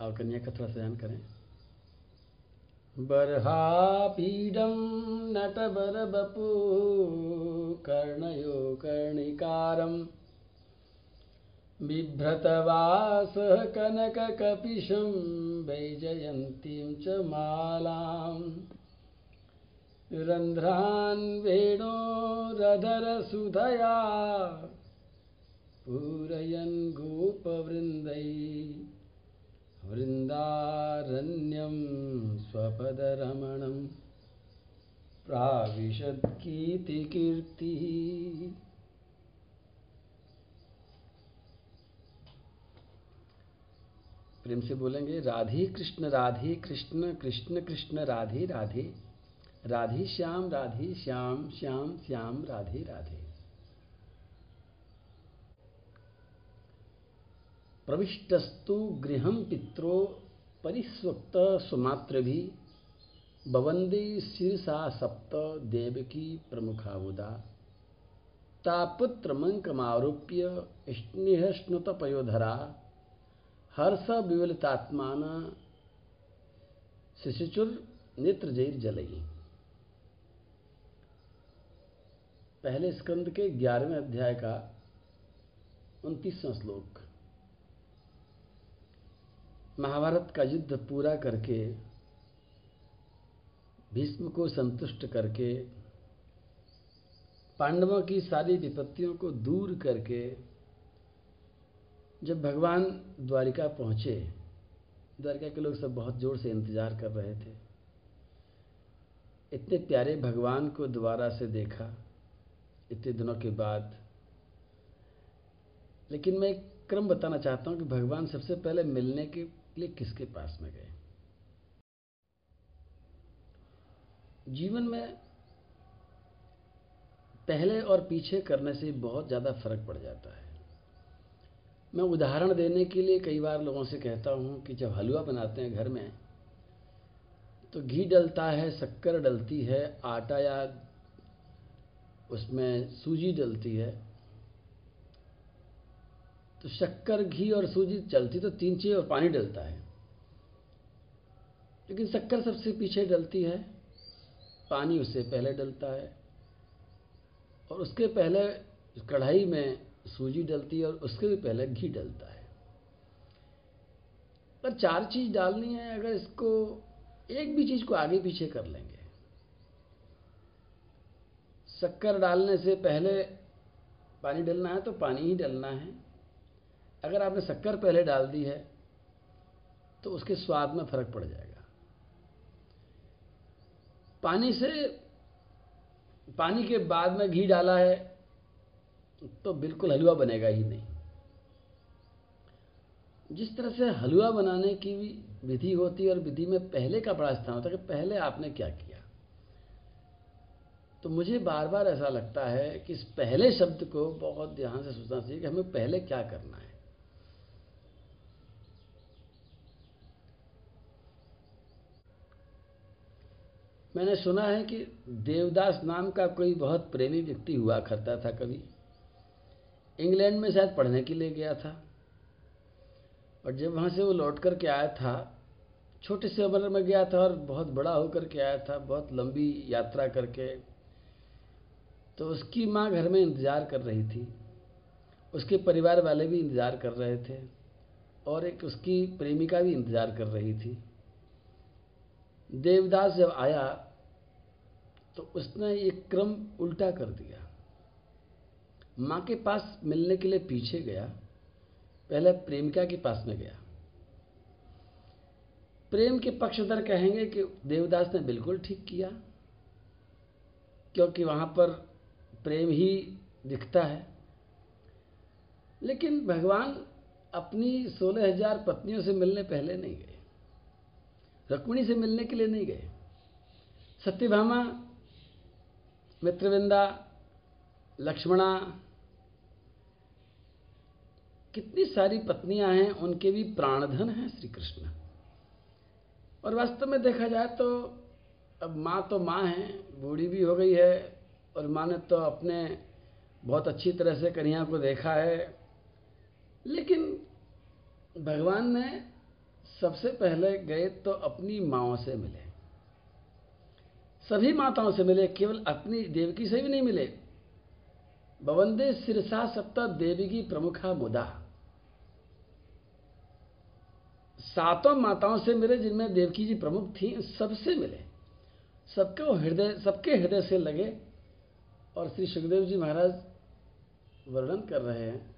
और कन्या का थोड़ा ध्यान करें। बर्हापीडं नटबरबपु कर्णयो कर्णिकारं। बिभ्रतवासः कनककपिशं वैजयन्तीं च मालाम्। रन्ध्रान् वेणोरधरसुधया पूरयन् गोपवृन्दै। वृन्दारण्यं स्वपदरमणं प्राविशद्गीतिकीर्तिः। प्रेम से बोलेंगे, राधे कृष्ण राधे कृष्ण कृष्ण कृष्ण, राधे राधे राधे श्याम राधे श्याम श्याम श्याम, राधे राधे। प्रविष्टस्तु गृहं पित्रो परिस्वक्त सुमात्रभि भवन्दी शीर्षा सप्त देवकी प्रमुखावुदा। तापुत्रमङ्कमारोप्य स्नेहश्नुतपयोधरा हर्षविवलितात्मान शिशुचुर्नेत्रजैर्जलैः पहले स्कंद के ग्यारहवें अध्याय का उनतीसवां श्लोक। महाभारत का युद्ध पूरा करके, भीष्म को संतुष्ट करके, पांडवों की सारी विपत्तियों को दूर करके, जब भगवान द्वारिका पहुँचे, द्वारिका के लोग सब बहुत ज़ोर से इंतज़ार कर रहे थे। इतने प्यारे भगवान को दोबारा से देखा, इतने दिनों के बाद। लेकिन मैं क्रम बताना चाहता हूँ कि भगवान सबसे पहले मिलने के लिए किसके पास में गए? जीवन में पहले और पीछे करने से बहुत ज़्यादा फ़र्क पड़ जाता है। मैं उदाहरण देने के लिए कई बार लोगों से कहता हूँ कि जब हलवा बनाते हैं घर में तो घी डलता है, शक्कर डलती है, आटा या उसमें सूजी डलती है तो शक्कर, घी और सूजी चलती तो तीन चीज़ और पानी डलता है। लेकिन शक्कर सबसे पीछे डलती है, पानी उससे पहले डलता है और उसके पहले कढ़ाई में सूजी डलती है और उसके भी पहले घी डलता है। पर चार चीज़ डालनी है, अगर इसको एक भी चीज़ को आगे पीछे कर लेंगे। शक्कर डालने से पहले पानी डलना है तो पानी ही डलना है। अगर आपने शक्कर पहले डाल दी है तो उसके स्वाद में फ़र्क पड़ जाएगा। पानी से, पानी के बाद में घी डाला है तो बिल्कुल हलवा बनेगा ही नहीं। जिस तरह से हलवा बनाने की विधि होती है और विधि में पहले का बड़ा स्थान होता है कि पहले आपने क्या किया। तो मुझे बार बार ऐसा लगता है कि इस पहले शब्द को बहुत ध्यान से सोचना चाहिए कि हमें पहले क्या करना है। मैंने सुना है कि देवदास नाम का कोई बहुत प्रेमी व्यक्ति हुआ करता था कभी। इंग्लैंड में शायद पढ़ने के लिए गया था। और जब वहाँ से वो लौट कर के आया था, छोटे से उम्र में गया था और बहुत बड़ा होकर के आया था, बहुत लंबी यात्रा करके तो उसकी माँ घर में इंतज़ार कर रही थी। उसके परिवार वाले भी इंतज़ार कर रहे थे और एक उसकी प्रेमिका भी इंतज़ार कर रही थी। देवदास जब आया तो उसने ये क्रम उल्टा कर दिया। माँ के पास मिलने के लिए पीछे गया, पहले प्रेमिका के पास में गया। प्रेम के पक्षधर कहेंगे कि देवदास ने बिल्कुल ठीक किया, क्योंकि वहाँ पर प्रेम ही दिखता है। लेकिन भगवान अपनी सोलह हज़ार पत्नियों से मिलने पहले नहीं गए रुक्मिणी से मिलने के लिए नहीं गए। सत्यभामा मित्रविंदा, लक्ष्मणा, कितनी सारी पत्नियाँ हैं, उनके भी प्राणधन हैं श्री कृष्ण और वास्तव में देखा जाए तो अब माँ तो माँ है, बूढ़ी भी हो गई है, और माँ ने तो अपने बहुत अच्छी तरह से कन्हैया को देखा है। लेकिन भगवान ने सबसे पहले गए तो अपनी माओ से मिले। सभी माताओं से मिले, केवल अपनी देवकी से भी नहीं मिले। बवंदे सिरसा सप्ता देवी की प्रमुखा मुदा। सातों माताओं से मिले, जिनमें देवकी जी प्रमुख थी, सबसे मिले। सबके हृदय सबके हृदय से लगे और श्री सुखदेव जी महाराज वर्णन कर रहे हैं।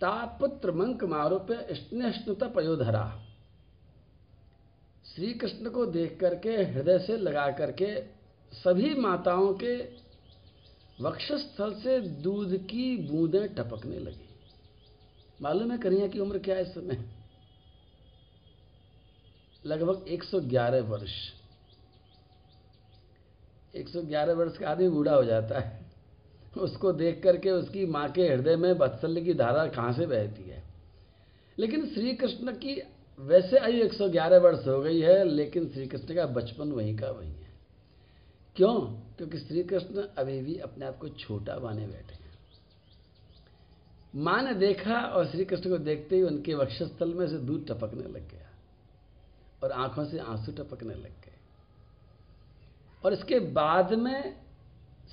तापुत्र मंक मारूप्य स्नेष्णुता पयोधरा। श्री कृष्ण को देख करके, हृदय से लगा करके, सभी माताओं के वक्षस्थल से दूध की बूंदें टपकने लगी। मालूम है कन्हैया की उम्र क्या है इस समय? लगभग 111 वर्ष। 111 वर्ष का आदमी बूढ़ा हो जाता है। उसको देख करके उसकी माँ के हृदय में वत्सल्य की धारा कहाँ से बहती है? लेकिन श्री कृष्ण की वैसे आयु 111 वर्ष हो गई है, लेकिन श्री कृष्ण का बचपन वहीं का वहीं है। क्यों? क्योंकि श्री कृष्ण अभी भी अपने आप को छोटा माने बैठे हैं। माँ ने देखा और श्री कृष्ण को देखते ही उनके वक्षस्थल में से दूध टपकने लग गया और आँखों से आँसू टपकने लग गए। और इसके बाद में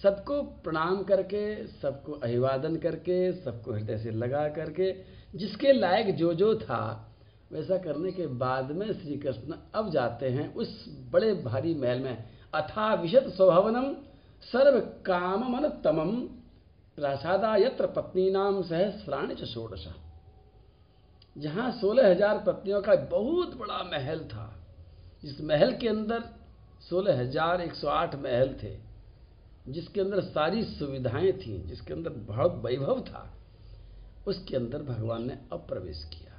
सबको प्रणाम करके, सबको अभिवादन करके, सबको हृदय से लगा करके, जिसके लायक जो जो था वैसा करने के बाद में श्री कृष्ण अब जाते हैं उस बड़े भारी महल में। अथा विशत स्वभवनम सर्व काम मन तमम। प्रासादा यत्र पत्नी नाम सहस्राणी च षोडश। जहाँ सोलह हज़ार पत्नियों का बहुत बड़ा महल था जिस महल के अंदर सोलह हज़ार एक सौ आठ महल थे, जिसके अंदर सारी सुविधाएँ थीं, जिसके अंदर बहुत वैभव था, उसके अंदर भगवान ने अब प्रवेश किया।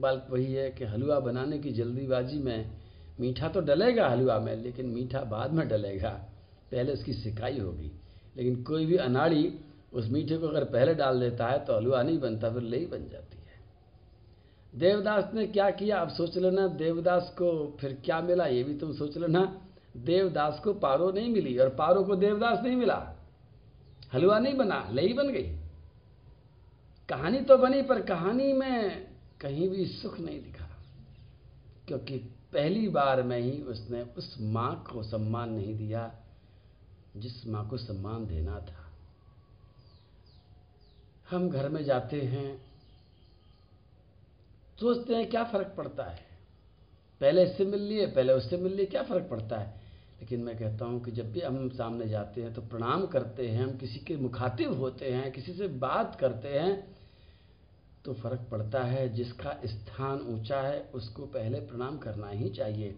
बात वही है कि हलवा बनाने की जल्दीबाजी में मीठा तो डलेगा हलवा में, लेकिन मीठा बाद में डलेगा। पहले उसकी सिकाई होगी। लेकिन कोई भी अनाड़ी उस मीठे को अगर पहले डाल देता है तो हलवा नहीं बनता, फिर ले बन जाती है। देवदास ने क्या किया? अब सोच लेना, देवदास को फिर क्या मिला? ये भी तुम सोच लेना। देवदास को पारो नहीं मिली और पारो को देवदास नहीं मिला। हलवा नहीं बना लई बन गई। कहानी तो बनी, पर कहानी में कहीं भी सुख नहीं दिखा। क्योंकि पहली बार में ही उसने उस माँ को सम्मान नहीं दिया, जिस माँ को सम्मान देना था। हम घर में जाते हैं, सोचते हैं क्या फ़र्क पड़ता है? पहले इससे मिल लिए पहले उससे मिल लिए क्या फ़र्क पड़ता है? लेकिन मैं कहता हूँ कि जब भी हम सामने जाते हैं तो प्रणाम करते हैं, हम किसी के मुखातिब होते हैं, किसी से बात करते हैं तो फ़र्क पड़ता है, जिसका स्थान ऊँचा है, उसको पहले प्रणाम करना ही चाहिए।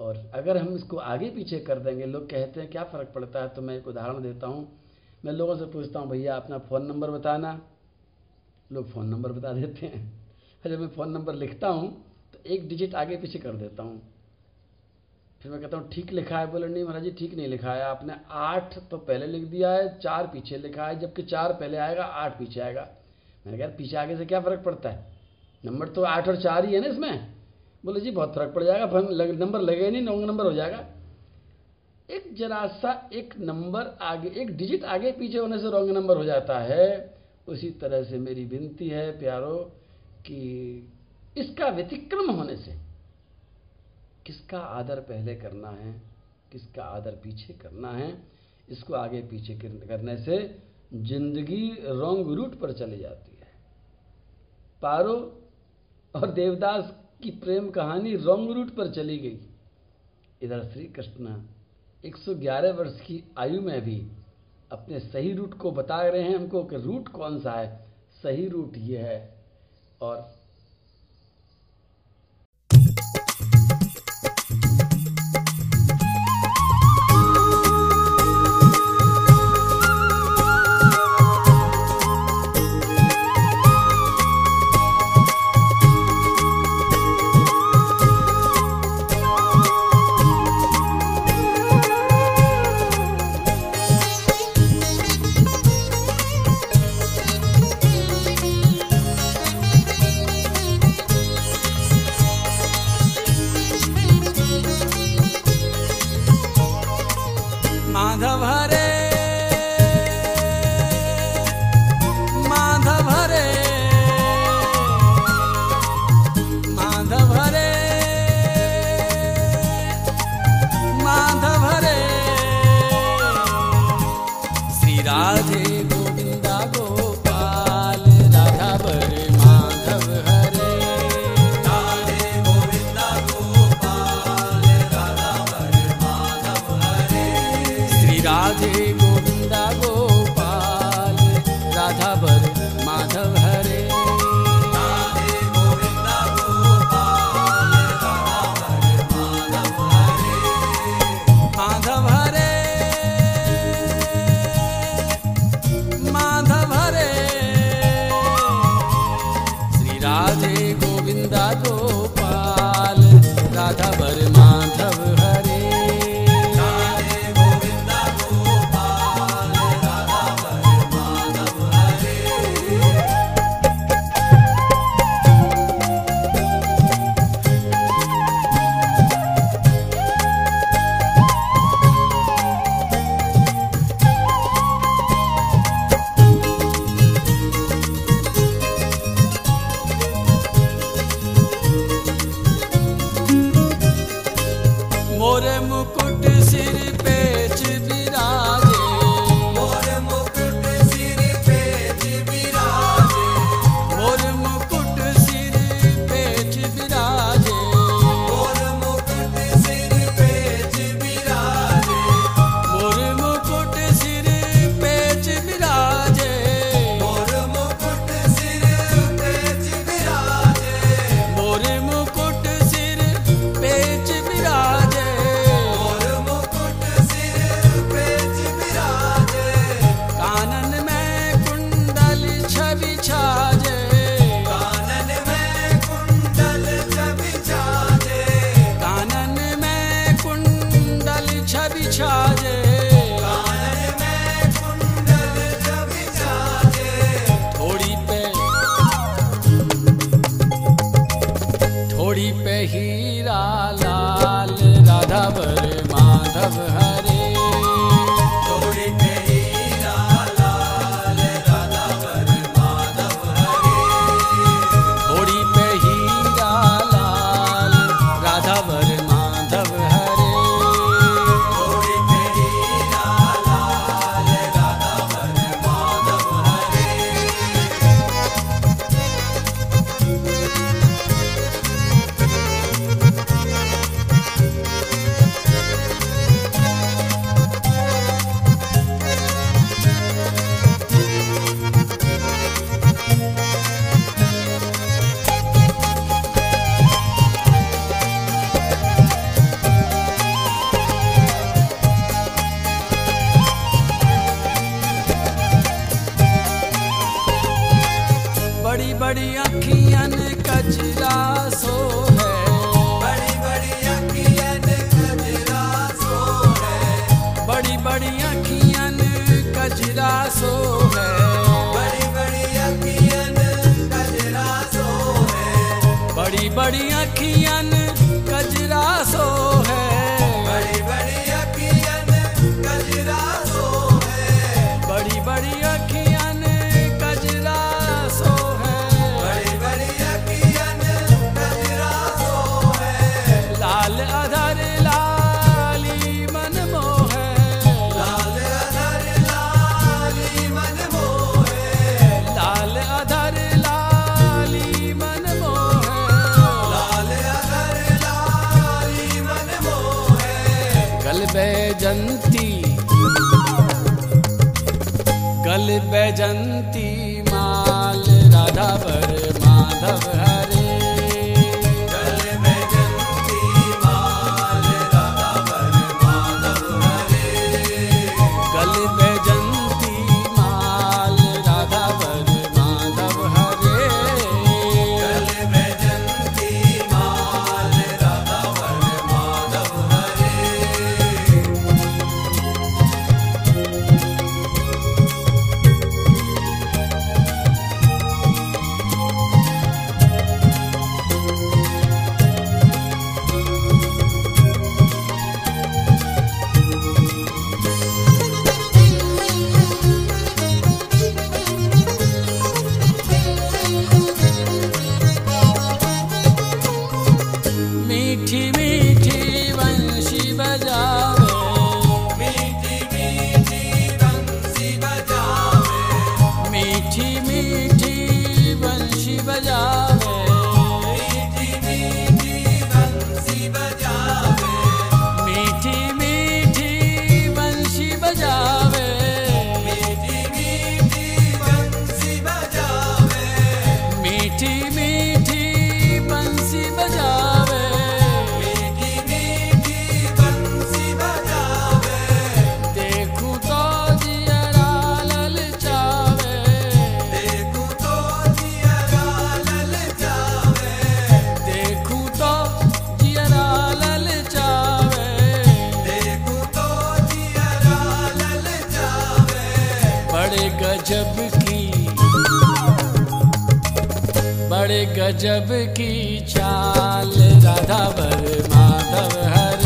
और अगर हम इसको आगे पीछे कर देंगे, लोग कहते हैं, क्या फ़र्क पड़ता है? तो मैं एक उदाहरण देता हूँ। मैं लोगों से पूछता हूँ, भैया, अपना फ़ोन नंबर बताना। लोग फ़ोन नंबर बता देते हैं। जब मैं फ़ोन नंबर लिखता हूँ तो एक डिजिट आगे पीछे कर देता हूँ। फिर मैं कहता हूँ, ठीक लिखा है। बोले, नहीं महाराज जी, ठीक नहीं लिखा है। आपने आठ तो पहले लिख दिया है, चार पीछे लिखा है। जबकि चार पहले आएगा, आठ पीछे आएगा। मैंने कहा पीछे आगे से क्या फ़र्क पड़ता है? नंबर तो आठ और चार ही है ना इसमें। बोले जी बहुत फ़र्क पड़ जाएगा लग, नंबर लगे नहीं नौ नंबर हो जाएगा। एक जरा सा एक नंबर आगे एक डिजिट आगे पीछे होने से रॉन्ग नंबर हो जाता है। उसी तरह से मेरी विनती है प्यारो कि इसका व्यतिक्रम होने से किसका आदर पहले करना है किसका आदर पीछे करना है इसको आगे पीछे करने से ज़िंदगी रॉन्ग रूट पर चली जाती पारो और देवदास की प्रेम कहानी रॉन्ग रूट पर चली गई। इधर श्री कृष्ण 111 वर्ष की आयु में भी अपने सही रूट को बता रहे हैं हमको कि रूट कौन सा है? सही रूट ये है और बैजंती कल बैजंती माल राधा पर माधव हरे बड़े गजब की बड़े गजब की चाल। राधा भर माधव हर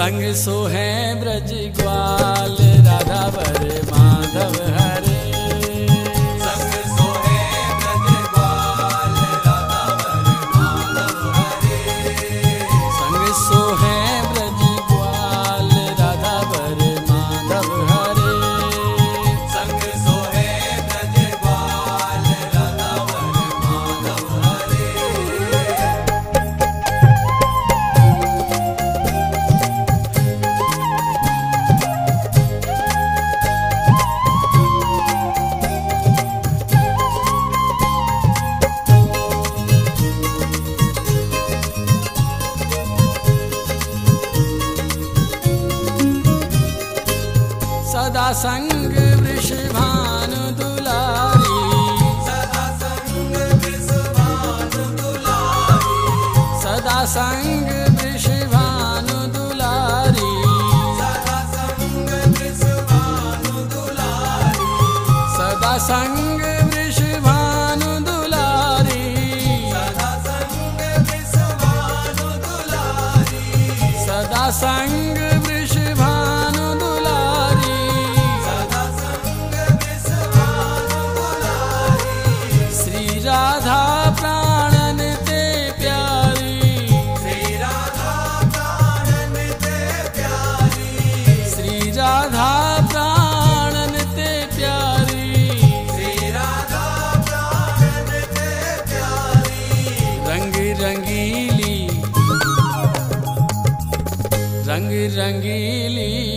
संग सोहे ब्रज ग्वाल। रंगीली रंग रंगीली।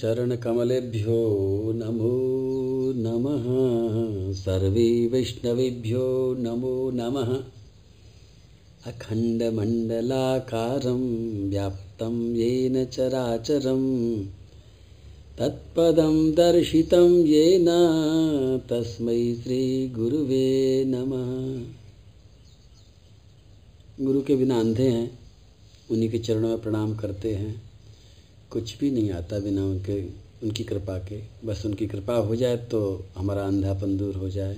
श्रीगुरुचरणकमलेभ्यो नमो नमः। सर्वे वैष्णवेभ्यो नमो नमः। अखण्डमण्डलाकारं व्याप्तं येन चराचरं। तत्पदं दर्शितं येन तस्मै श्रीगुरुवे नमः। गुरु के बिना अंधे हैं, उन्हीं के चरणों में प्रणाम करते हैं। कुछ भी नहीं आता बिना उनके, उनकी कृपा के। बस उनकी कृपा हो जाए तो हमारा अंधापन दूर हो जाए।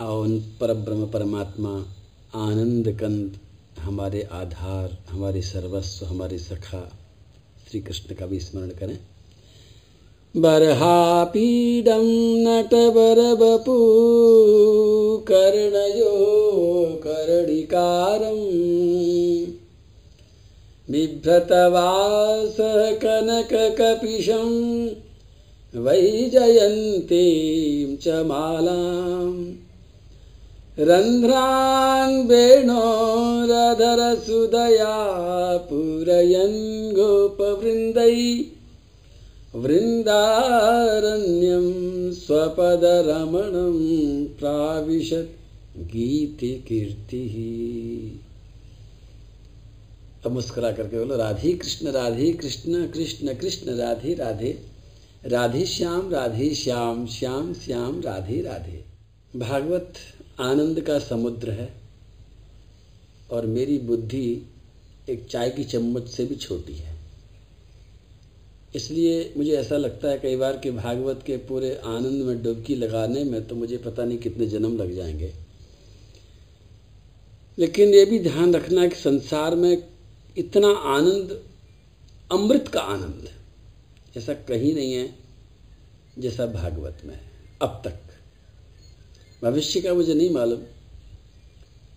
और उन पर ब्रह्म परमात्मा, आनंद कंद, हमारे आधार, हमारे सर्वस्व, हमारे सखा। श्री कृष्ण का भी स्मरण करें। बरहा पीडम बर्हापीडं नटवरवपू कर्णयो कर्णिकारम् बिभ्रतवासः कनककपिशं वैजयन्तीं च मालाम्। रन्ध्रान् वेणोरधरसुदया पूरयन् गोपवृन्दै वृन्दारण्यं स्वपदरमणं प्राविशत् गीतिकीर्तिः। अब मुस्कुरा करके बोलो, राधे कृष्ण राधे कृष्ण कृष्ण कृष्ण, राधे राधे राधे श्याम राधे श्याम श्याम श्याम, राधे राधे। भागवत आनंद का समुद्र है और मेरी बुद्धि एक चाय की चम्मच से भी छोटी है। इसलिए मुझे ऐसा लगता है कई बार कि भागवत के पूरे आनंद में डुबकी लगाने में तो मुझे पता नहीं कितने जन्म लग जाएँगे। लेकिन ये भी ध्यान रखना कि संसार में इतना आनंद, अमृत का आनंद ऐसा कहीं नहीं है जैसा भागवत में है, अब तक। भविष्य का मुझे नहीं मालूम,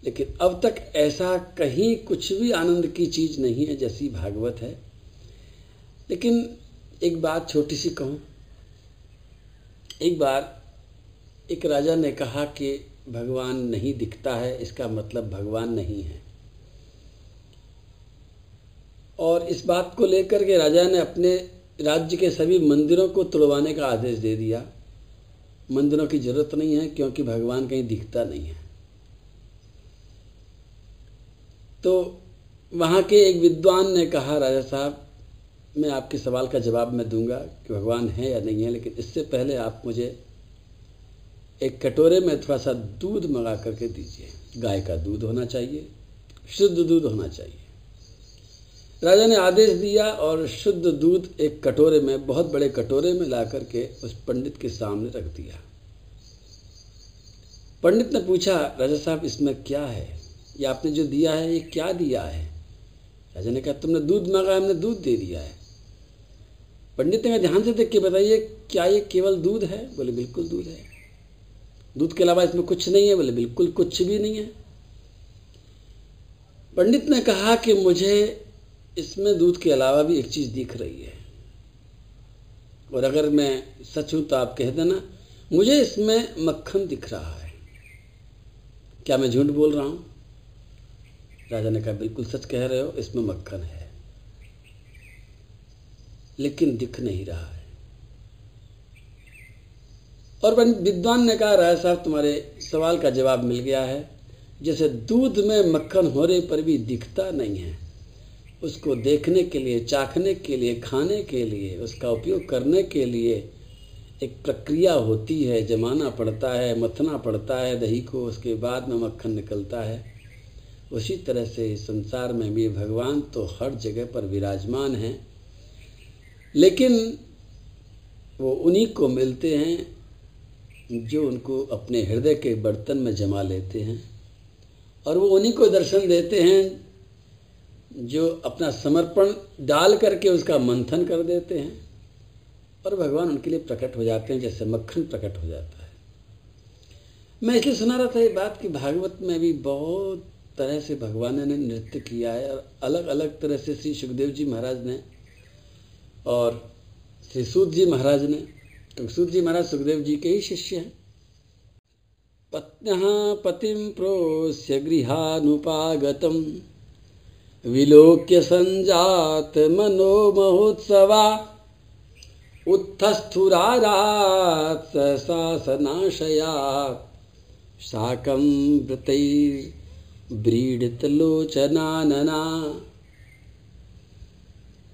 लेकिन अब तक ऐसा कहीं कुछ भी आनंद की चीज़ नहीं है जैसी भागवत है। लेकिन एक बात छोटी सी कहूँ, एक बार एक राजा ने कहा कि भगवान नहीं दिखता है, इसका मतलब भगवान नहीं है। और इस बात को लेकर के राजा ने अपने राज्य के सभी मंदिरों को तोड़वाने का आदेश दे दिया। मंदिरों की ज़रूरत नहीं है, क्योंकि भगवान कहीं दिखता नहीं है। तो वहाँ के एक विद्वान ने कहा, राजा साहब, मैं आपके सवाल का जवाब मैं दूँगा कि भगवान है या नहीं है, लेकिन इससे पहले आप मुझे एक कटोरे में थोड़ा सा दूध मंगा करके दीजिए। गाय का दूध होना चाहिए, शुद्ध दूध होना चाहिए। राजा ने आदेश दिया और शुद्ध दूध एक कटोरे में, बहुत बड़े कटोरे में ला करके उस पंडित के सामने रख दिया। पंडित ने पूछा, राजा साहब, इसमें क्या है? ये आपने जो दिया है, ये क्या दिया है? राजा ने कहा, तुमने दूध मांगा, हमने दूध दे दिया है। पंडित ने कहा, ध्यान से देख के बताइए, क्या ये केवल दूध है? बोले, बिल्कुल दूध है। दूध के अलावा इसमें कुछ नहीं है, बोले, बिल्कुल कुछ भी नहीं है। पंडित ने कहा कि मुझे इसमें दूध के अलावा भी एक चीज़ दिख रही है। और अगर मैं सच हूँ तो आप कह देना, मुझे इसमें मक्खन दिख रहा है। क्या मैं झूठ बोल रहा हूँ? राजा ने कहा, बिल्कुल सच कह रहे हो, इसमें मक्खन है। लेकिन दिख नहीं रहा है। और विद्वान ने कहा, राजा साहब, तुम्हारे सवाल का जवाब मिल गया है। जैसे दूध में मक्खन होने पर भी दिखता नहीं है। उसको देखने के लिए, चाखने के लिए, खाने के लिए, उसका उपयोग करने के लिए एक प्रक्रिया होती है। जमाना पड़ता है, मथना पड़ता है, दही को उसके बाद में मक्खन निकलता है। उसी तरह से संसार में भी भगवान तो हर जगह पर विराजमान हैं। लेकिन वो उन्हीं को मिलते हैं जो उनको अपने हृदय के बर्तन में जमा लेते हैं और वो उन्हीं को दर्शन देते हैं जो अपना समर्पण डाल करके उसका मंथन कर देते हैं, और भगवान उनके लिए प्रकट हो जाते हैं, जैसे मक्खन प्रकट हो जाता है। मैं इसलिए सुना रहा था ये बात कि भागवत में भी बहुत तरह से भगवान ने नृत्य किया है, और अलग अलग तरह से श्री सुखदेव जी महाराज ने और श्री सूत जी महाराज ने। क्योंकि सूत जी महाराज सुखदेव जी के ही शिष्य हैं। पत्न्यः पतिम प्रोस्य गृहानुपागतं विलोक्य संजात मनो महोत्सवा। उत्थस्थुरारात् सहसासनाशया। शाकं व्रतैर्व्रीडितलोचनानना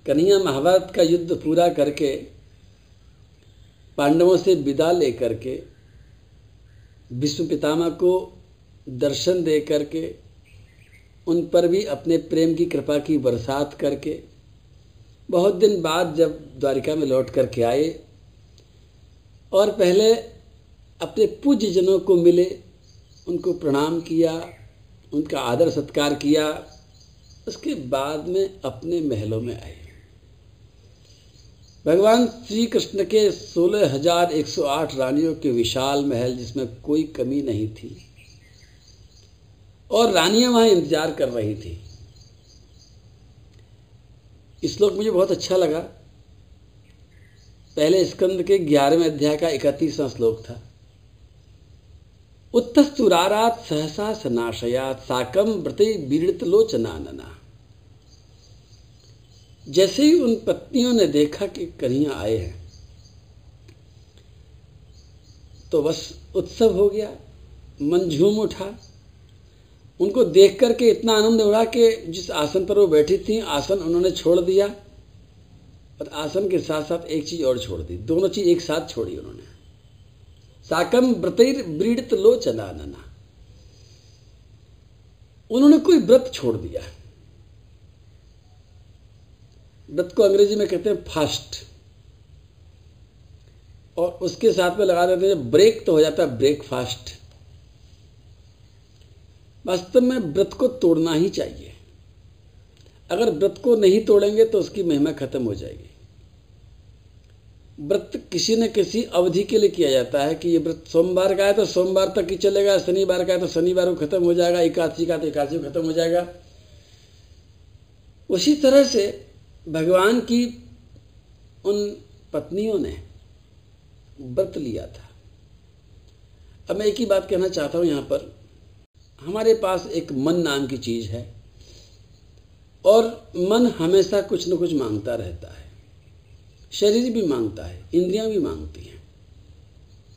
कन्हैया महाभारत का युद्ध पूरा करके, पांडवों से विदा लेकर के, विष्णु पितामह को दर्शन दे करके उन पर भी अपने प्रेम की कृपा की बरसात करके, बहुत दिन बाद जब द्वारिका में लौट करके आए और पहले अपने पूज्य जनों को मिले, उनको प्रणाम किया, उनका आदर सत्कार किया, उसके बाद में अपने महलों में आए। भगवान श्री कृष्ण के सोलह हज़ार एक सौ आठ रानियों के विशाल महल जिसमें कोई कमी नहीं थी और रानियाँ वहाँ इंतज़ार कर रही थी। श्लोक मुझे बहुत अच्छा लगा। पहले स्कंद के ग्यारहवें अध्याय का इकतीसवां श्लोक था। उत्तस्तुरारात सहसा सनाशयात साकम व्रते बीड़ित लोचनानना। जैसे ही उन पत्नियों ने देखा कि कन्हैया आए हैं तो बस उत्सव हो गया, मन झूम उठा। उनको देख करके इतना आनंद उड़ा कि जिस आसन पर वो बैठी थी, आसन उन्होंने छोड़ दिया। और आसन के साथ साथ एक चीज़ और छोड़ दी। दोनों चीज़ एक साथ छोड़ी उन्होंने। साकम व्रतिर ब्रीड़ित लोचनानना उन्होंने कोई व्रत छोड़ दिया। व्रत को अंग्रेज़ी में कहते हैं फास्ट। और उसके साथ में लगा देते हैं, ब्रेक तो हो जाता है ब्रेकफास्ट। वास्तव में व्रत को तोड़ना ही चाहिए। अगर व्रत को नहीं तोड़ेंगे तो उसकी महिमा खत्म हो जाएगी। व्रत किसी न किसी अवधि के लिए किया जाता है कि ये व्रत सोमवार का है तो सोमवार तक ही चलेगा, शनिवार का है तो शनिवार को खत्म हो जाएगा, एकादशी का तो एकादशी खत्म हो जाएगा। उसी तरह से भगवान की उन पत्नियों ने व्रत लिया था। अब मैं एक ही बात कहना चाहता हूँ यहाँ पर। हमारे पास एक मन नाम की चीज़ है और मन हमेशा कुछ न कुछ माँगता रहता है। शरीर भी माँगता है, इंद्रियाँ भी मांगती हैं।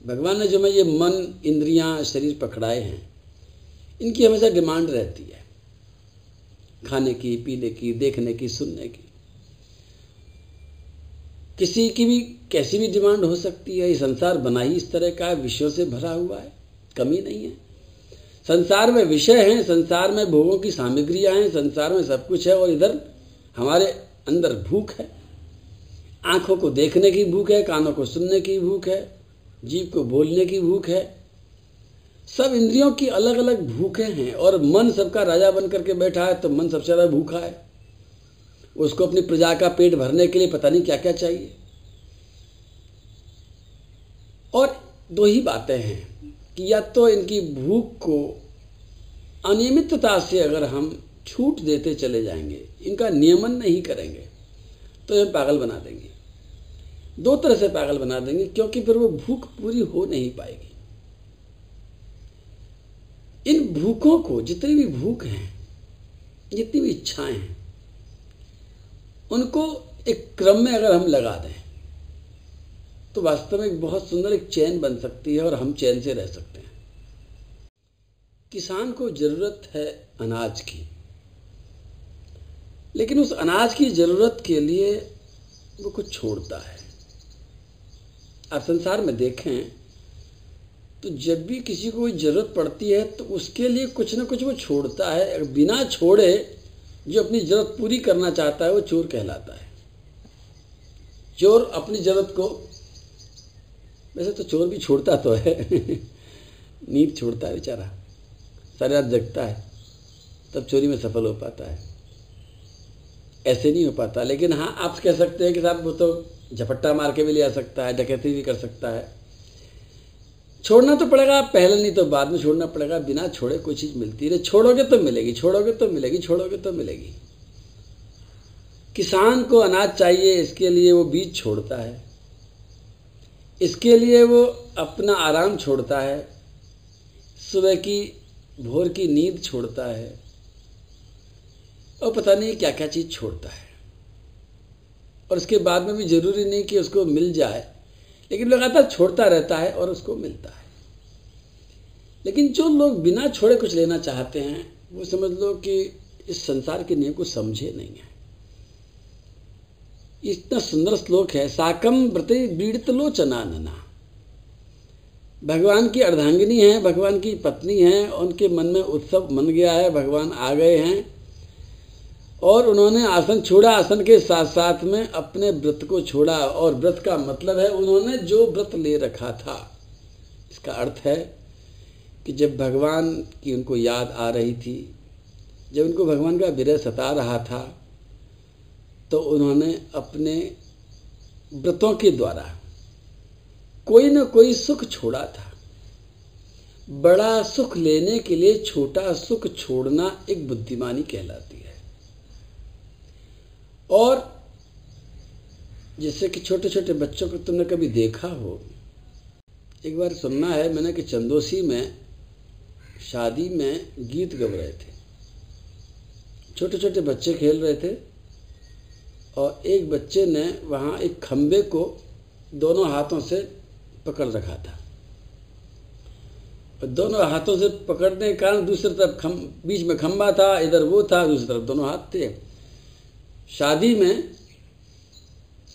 भगवान ने जो मैं ये मन, इंद्रियाँ, शरीर पकड़ाए हैं, इनकी हमेशा डिमांड रहती है। खाने की, पीने की, देखने की, सुनने की। किसी की भी कैसी भी डिमांड हो सकती है, ये संसार बना ही इस तरह का है विषयों से भरा हुआ है, कमी नहीं है। संसार में विषय हैं, संसार में भोगों की सामग्रियाँ हैं, संसार में सब कुछ है और इधर हमारे अंदर भूख है। आँखों को देखने की भूख है, कानों को सुनने की भूख है, जीव को बोलने की भूख है। सब इंद्रियों की अलग अलग भूखें हैं और मन सबका राजा बन करके बैठा है तो मन सबसे ज़्यादा भूखा है। उसको अपनी प्रजा का पेट भरने के लिए पता नहीं क्या क्या चाहिए। और दो ही बातें हैं कि या तो इनकी भूख को अनियमितता से अगर हम छूट देते चले जाएँगे, इनका नियमन नहीं करेंगे तो ये पागल बना देंगे। दो तरह से पागल बना देंगे, क्योंकि फिर वो भूख पूरी हो नहीं पाएगी। इन भूखों को जितनी भी भूख हैं, जितनी भी इच्छाएँ हैं, उनको एक क्रम में अगर हम लगा दें तो वास्तव में बहुत सुंदर एक चैन बन सकती है और हम चैन से रह सकते हैं। किसान को ज़रूरत है अनाज की। लेकिन उस अनाज की ज़रूरत के लिए वो कुछ छोड़ता है। आप संसार में देखें तो जब भी किसी को ज़रूरत पड़ती है तो उसके लिए कुछ ना कुछ वो छोड़ता है। बिना छोड़े जो अपनी ज़रूरत पूरी करना चाहता है, वो चोर कहलाता है। चोर अपनी ज़रूरत को, वैसे तो चोर भी छोड़ता तो है, नींद छोड़ता है बेचारा। सारी रात जगता है, तब चोरी में सफल हो पाता है। ऐसे नहीं हो पाता, लेकिन हाँ आप कह सकते हैं कि साहब, वो तो झपट्टा मार के भी ले आ सकता है, डकैती भी कर सकता है। छोड़ना तो पड़ेगा, पहले नहीं तो बाद में छोड़ना पड़ेगा, बिना छोड़े कोई चीज़ मिलती है छोड़ोगे तो मिलेगी, छोड़ोगे तो मिलेगी, छोड़ोगे तो मिलेगी। किसान को अनाज चाहिए, इसके लिए वो बीज छोड़ता है। इसके लिए वो अपना आराम छोड़ता है। सुबह की भोर की नींद छोड़ता है और पता नहीं क्या क्या चीज़ छोड़ता है। और उसके बाद में भी ज़रूरी नहीं कि उसको मिल जाए, लेकिन लगातार छोड़ता रहता है और उसको मिलता है। लेकिन जो लोग बिना छोड़े कुछ लेना चाहते हैं, वो समझ लो कि इस संसार के नियम को समझे नहीं है। इतना सुंदर श्लोक है साकम व्रते बीड़त लोचना नना भगवान की अर्धांगिनी है, भगवान की पत्नी है, उनके मन में उत्सव मन गया है, भगवान आ गए हैं। और उन्होंने आसन छोड़ा, आसन के साथ साथ में अपने व्रत को छोड़ा। और व्रत का मतलब है उन्होंने जो व्रत ले रखा था। इसका अर्थ है कि जब भगवान की उनको याद आ रही थी, जब उनको भगवान का विरह सता रहा था तो उन्होंने अपने व्रतों के द्वारा कोई ना कोई सुख छोड़ा था। बड़ा सुख लेने के लिए छोटा सुख छोड़ना एक बुद्धिमानी कहलाती है। और जैसे कि छोटे छोटे बच्चों को तुमने कभी देखा हो, एक बार सुनना है, मैंने कि चंदोसी में, शादी में गीत गब रहे थे। छोटे छोटे बच्चे खेल रहे थे और एक बच्चे ने वहाँ एक खम्बे को दोनों हाथों से पकड़ रखा था। दोनों हाथों से पकड़ने के कारण दूसरी तरफ़ खम, बीच में खम्बा था, इधर वो था, दूसरी तरफ़ दोनों हाथ थे। शादी में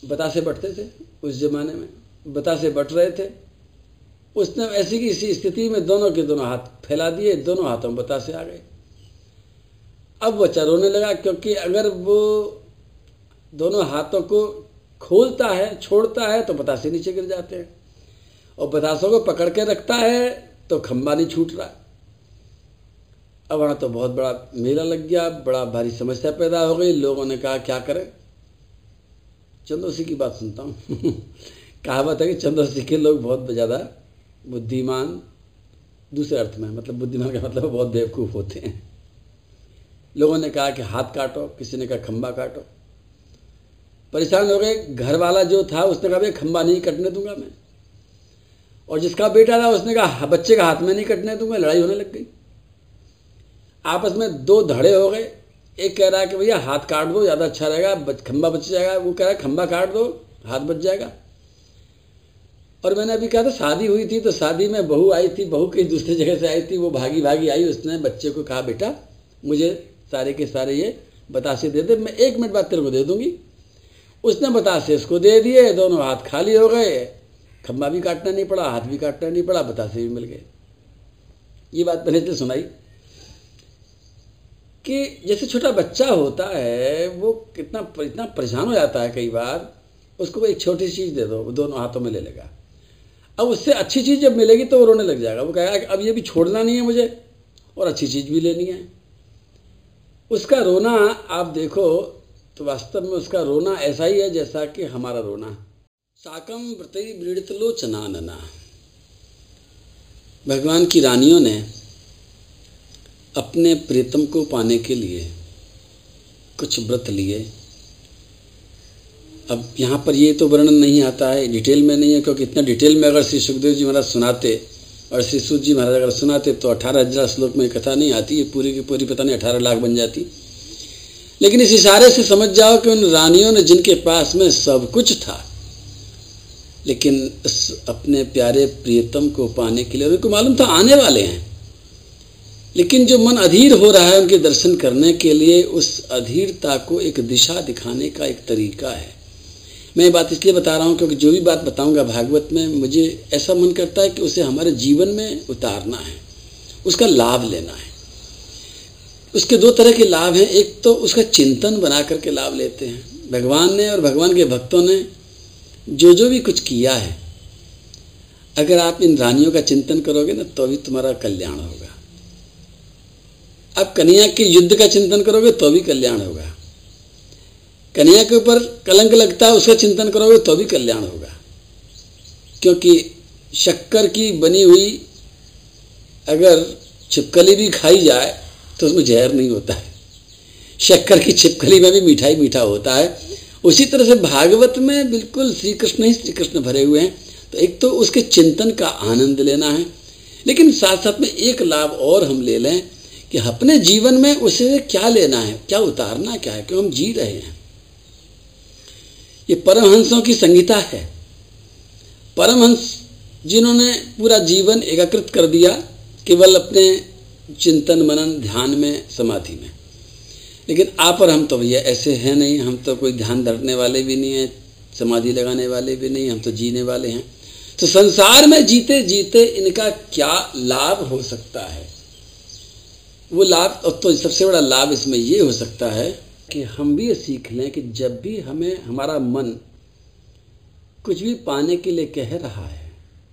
बतासे बटते थे उस जमाने में, बतासे बट रहे थे। उसने ऐसी की इसी स्थिति में दोनों के दोनों हाथ फैला दिए, दोनों हाथों में बतासे आ गए। अब बच्चा रोने लगा, क्योंकि अगर वो दोनों हाथों को खोलता है, छोड़ता है तो बतासे नीचे गिर जाते हैं। और बतासों को पकड़ के रखता है तो खंबा नहीं छूट रहा। अब वहाँ तो बहुत बड़ा मेला लग गया, बड़ा भारी समस्या पैदा हो गई। लोगों ने कहा, क्या करें? चंदोसी की बात सुनता हूँ। कहावत है कि चंदोसी के लोग बहुत ज़्यादा बुद्धिमान, दूसरे अर्थ में मतलब बुद्धिमान का मतलब बहुत बेवकूफ़ होते हैं। लोगों ने कहा कि हाथ काटो, किसी ने कहा खम्बा काटो। परेशान हो गए घर वाला जो था, उसने कहा भाई खम्बा नहीं कटने दूँगा मैं। और जिसका बेटा था उसने कहा बच्चे का हाथ में नहीं कटने दूँगा, लड़ाई होने लग गई। आपस में दो धड़े हो गए। एक कह रहा है कि भैया, हाथ काट दो, ज़्यादा अच्छा रहेगा खंबा बच जाएगा। वो कह रहा है, खंबा काट दो, हाथ बच जाएगा। और मैंने अभी कहा था, शादी हुई थी तो शादी में बहू आई थी, बहू कहीं दूसरी जगह से आई थी, वो भागी भागी आई, उसने बच्चे को कहा, बेटा, मुझे सारे के सारे ये बतासे दे दे, मैं एक मिनट बाद तेरे को दे दूँगी। उसने बतासे इसको दे दिए, दोनों हाथ खाली हो गए। खंबा भी काटना नहीं पड़ा, हाथ भी काटना नहीं पड़ा, बतासे भी मिल गए। ये बात मैंने इसलिए सुनाई। कि जैसे छोटा बच्चा होता है, वो कितना इतना परेशान हो जाता है कई बार, उसको एक छोटी चीज़ दे दो, वो दोनों हाथों में ले लेगा। अब उससे अच्छी चीज़ जब मिलेगी तो वो रोने लग जाएगा। वो कहेगा अब ये भी छोड़ना नहीं है मुझे, और अच्छी चीज़ भी लेनी है। उसका रोना, आप देखो तो वास्तव में उसका रोना ऐसा ही है जैसा कि हमारा रोना। व्रत वृड़त लोचना नना। भगवान की रानियों ने अपने प्रीतम को पाने के लिए कुछ व्रत लिए। अब यहाँ पर ये तो वर्णन नहीं आता है, डिटेल में नहीं है, क्योंकि इतना डिटेल में अगर श्री सुखदेव जी महाराज सुनाते और श्री सूत जी महाराज अगर सुनाते तो अठारह हज़ार श्लोक में कथा नहीं आती, ये पूरी की पूरी पता नहीं अठारह लाख बन जाती। लेकिन इस इशारे से समझ जाओ कि उन रानियों ने जिनके पास में सब कुछ था लेकिन इस अपने प्यारे प्रियतम को पाने के लिए उनको मालूम था आने वाले हैं। लेकिन जो मन अधीर हो रहा है उनके दर्शन करने के लिए, उस अधीरता को एक दिशा दिखाने का एक तरीका है। मैं ये बात इसलिए बता रहा हूँ क्योंकि जो भी बात बताऊँगा भागवत में, मुझे ऐसा मन करता है कि उसे हमारे जीवन में उतारना है, उसका लाभ लेना है। उसके दो तरह के लाभ हैं। एक तो उसका चिंतन बना करके लाभ लेते हैं। भगवान ने और भगवान के भक्तों ने जो जो भी कुछ किया है, अगर आप इन रानियों का चिंतन करोगे ना तो भी तुम्हारा कल्याण होगा। आप कन्या के युद्ध का चिंतन करोगे तो भी कल्याण होगा। कन्या के ऊपर कलंक लगता है, उसका चिंतन करोगे तो भी कल्याण होगा। क्योंकि शक्कर की बनी हुई अगर छिपकली भी खाई जाए तो उसमें जहर नहीं होता है। शक्कर की छिपकली में भी मिठाई मीठा होता है उसी तरह से भागवत में बिल्कुल श्री कृष्ण ही श्री कृष्ण भरे हुए हैं। तो एक तो उसके चिंतन का आनंद लेना है। लेकिन साथ साथ में एक लाभ और हम ले लें कि अपने जीवन में उसे क्या लेना है, क्या उतारना क्या है, क्यों हम जी रहे हैं। ये परमहंसों की संगीता है। परमहंस जिन्होंने पूरा जीवन एकाकृत कर दिया, केवल अपने चिंतन मनन ध्यान में समाधि में। लेकिन आप और हम तो भैया ऐसे हैं नहीं, हम तो कोई ध्यान धरने वाले भी नहीं हैं, समाधि लगाने वाले भी नहीं, हम तो जीने वाले हैं। तो संसार में जीते जीते इनका क्या लाभ हो सकता है? वो लाभ तो सबसे बड़ा लाभ इसमें ये हो सकता है कि हम भी ये सीख लें कि जब भी हमें, हमारा मन कुछ भी पाने के लिए कह रहा है,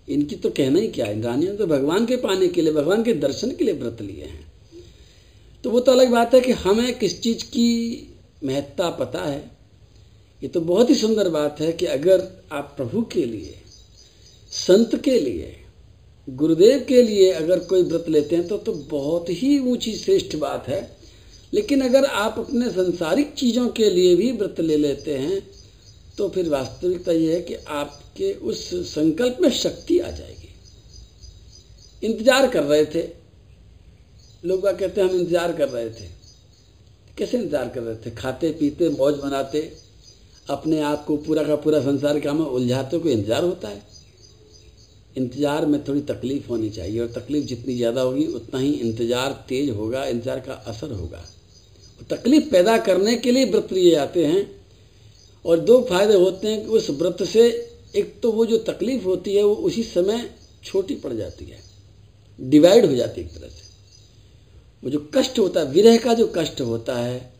इनकी तो कहना ही क्या है? रानियों तो भगवान के पाने के लिए, भगवान के दर्शन के लिए व्रत लिए हैं। तो वो तो अलग बात है कि हमें किस चीज़ की महत्ता पता है। ये तो बहुत ही सुंदर बात है कि अगर आप प्रभु के लिए, संत के लिए, गुरुदेव के लिए अगर कोई व्रत लेते हैं तो तो बहुत ही ऊँची श्रेष्ठ बात है। लेकिन अगर आप अपने संसारिक चीज़ों के लिए भी व्रत ले लेते हैं तो फिर वास्तविकता यह है कि आपके उस संकल्प में शक्ति आ जाएगी। इंतज़ार कर रहे थे लोग कहते हैं, हम इंतज़ार कर रहे थे। कैसे इंतज़ार कर रहे थे? खाते, पीते, मौज मनाते, अपने आप को पूरा का पूरा संसार काम में उलझाते कोई इंतज़ार होता है। इंतज़ार में थोड़ी तकलीफ़ होनी चाहिए और तकलीफ़ जितनी ज़्यादा होगी, उतना ही इंतज़ार तेज होगा, इंतज़ार का असर होगा। तकलीफ़ पैदा करने के लिए व्रत लिए जाते हैं और दो फ़ायदे होते हैं कि उस व्रत से एक तो वो जो तकलीफ़ होती है, वो उसी समय छोटी पड़ जाती है, डिवाइड हो जाती है एक तरह से। वो जो कष्ट होता है, विरह का जो कष्ट होता है,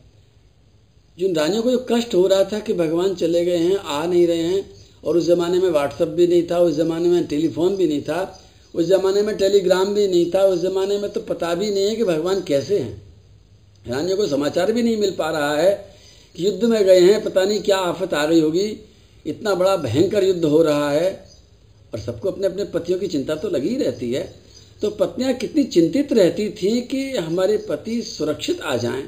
जिन रानियों को जो कष्ट हो रहा था कि भगवान चले गए हैं, आ नहीं रहे हैं, और उस ज़माने में व्हाट्सअप भी नहीं था, उस ज़माने में टेलीफोन भी नहीं था, उस ज़माने में टेलीग्राम भी नहीं था, उस ज़माने में तो पता भी नहीं है कि भगवान कैसे हैं। रानियों को समाचार भी नहीं मिल पा रहा है कि युद्ध में गए हैं, पता नहीं क्या आफत आ गई होगी। इतना बड़ा भयंकर युद्ध हो रहा है, और सबको अपने अपने पतियों की चिंता तो लगी ही रहती है। तो पत्नियाँ कितनी चिंतित रहती थीं कि हमारे पति सुरक्षित आ जाएँ।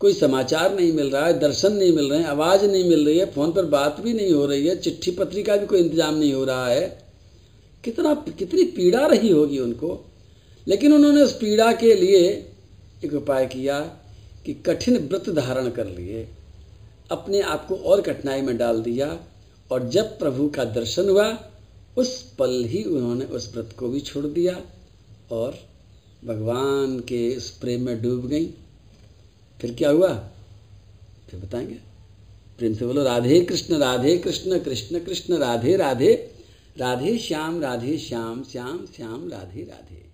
कोई समाचार नहीं मिल रहा है, दर्शन नहीं मिल रहे हैं, आवाज़ नहीं मिल रही है, फ़ोन पर बात भी नहीं हो रही है, चिट्ठी पत्री का भी कोई इंतज़ाम नहीं हो रहा है। कितना, कितनी पीड़ा रही होगी उनको। लेकिन उन्होंने उस पीड़ा के लिए एक उपाय किया कि कठिन व्रत धारण कर लिए, अपने आप को और कठिनाई में डाल दिया, और जब प्रभु का दर्शन हुआ उस पल ही उन्होंने उस व्रत को भी छोड़ दिया और भगवान के उस प्रेम में डूब गई। फिर क्या हुआ? फिर बताएँगे। प्रेम से बोलो, राधे कृष्ण राधे कृष्ण कृष्ण कृष्ण, राधे राधे राधे श्याम राधे श्याम श्याम श्याम राधे राधे राधे।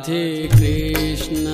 राधे कृष्ण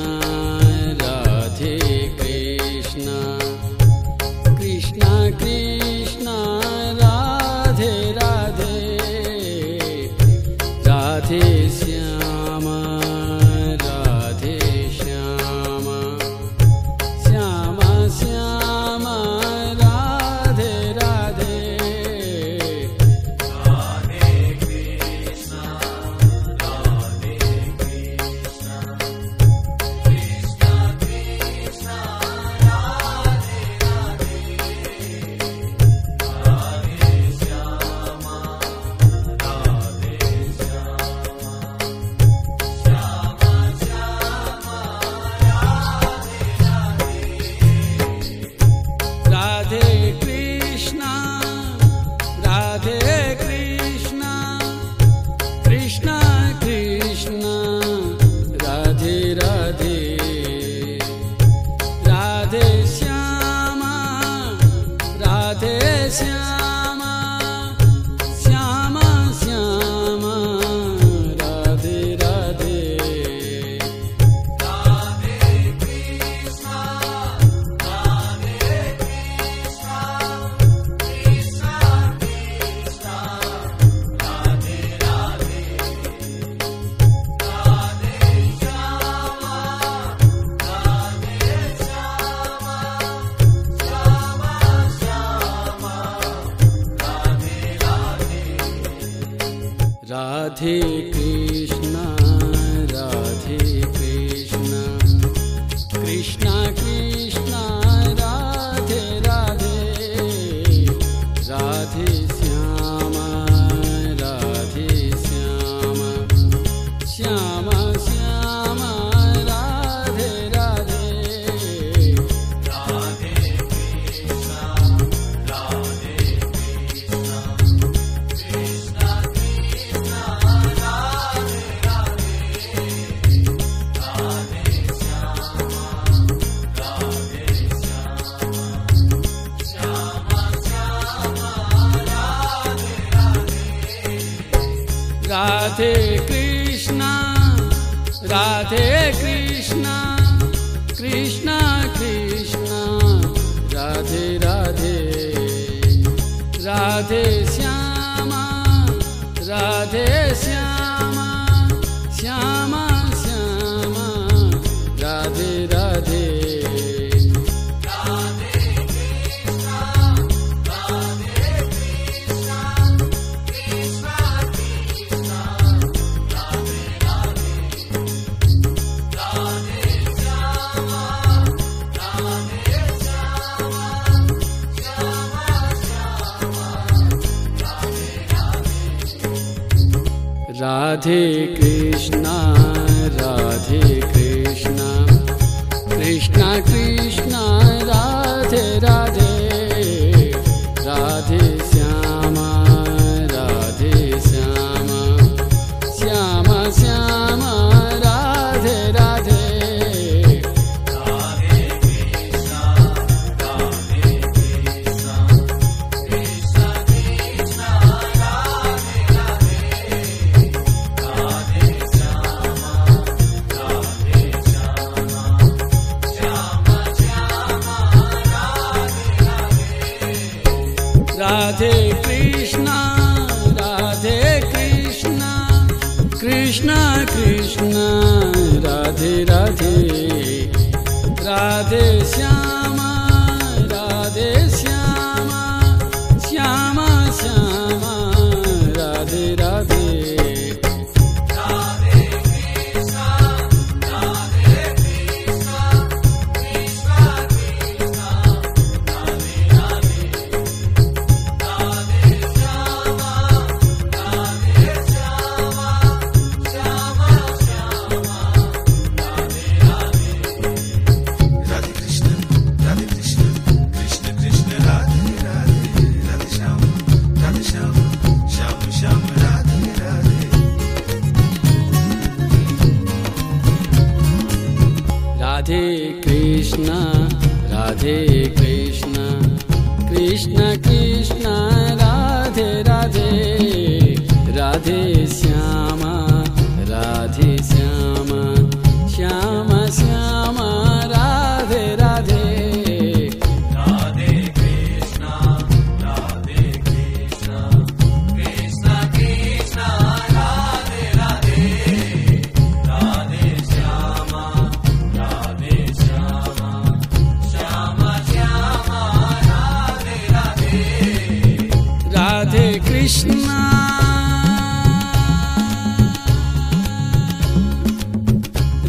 राधे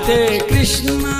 राधे कृष्ण।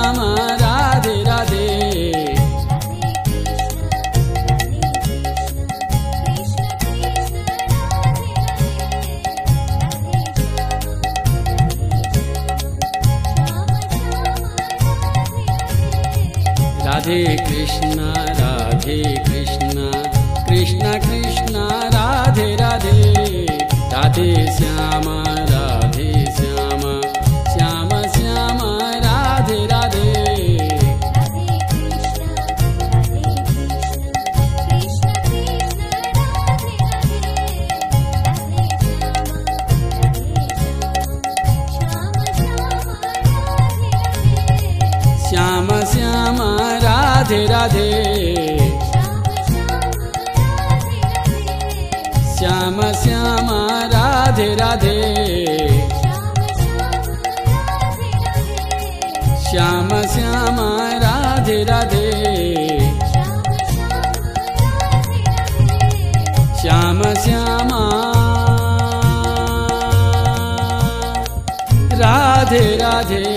श्याम राधे राधे। राधे कृष्ण राधे कृष्ण। कृष्ण कृष्ण राधे राधे। राधे श्यामा राधे राधे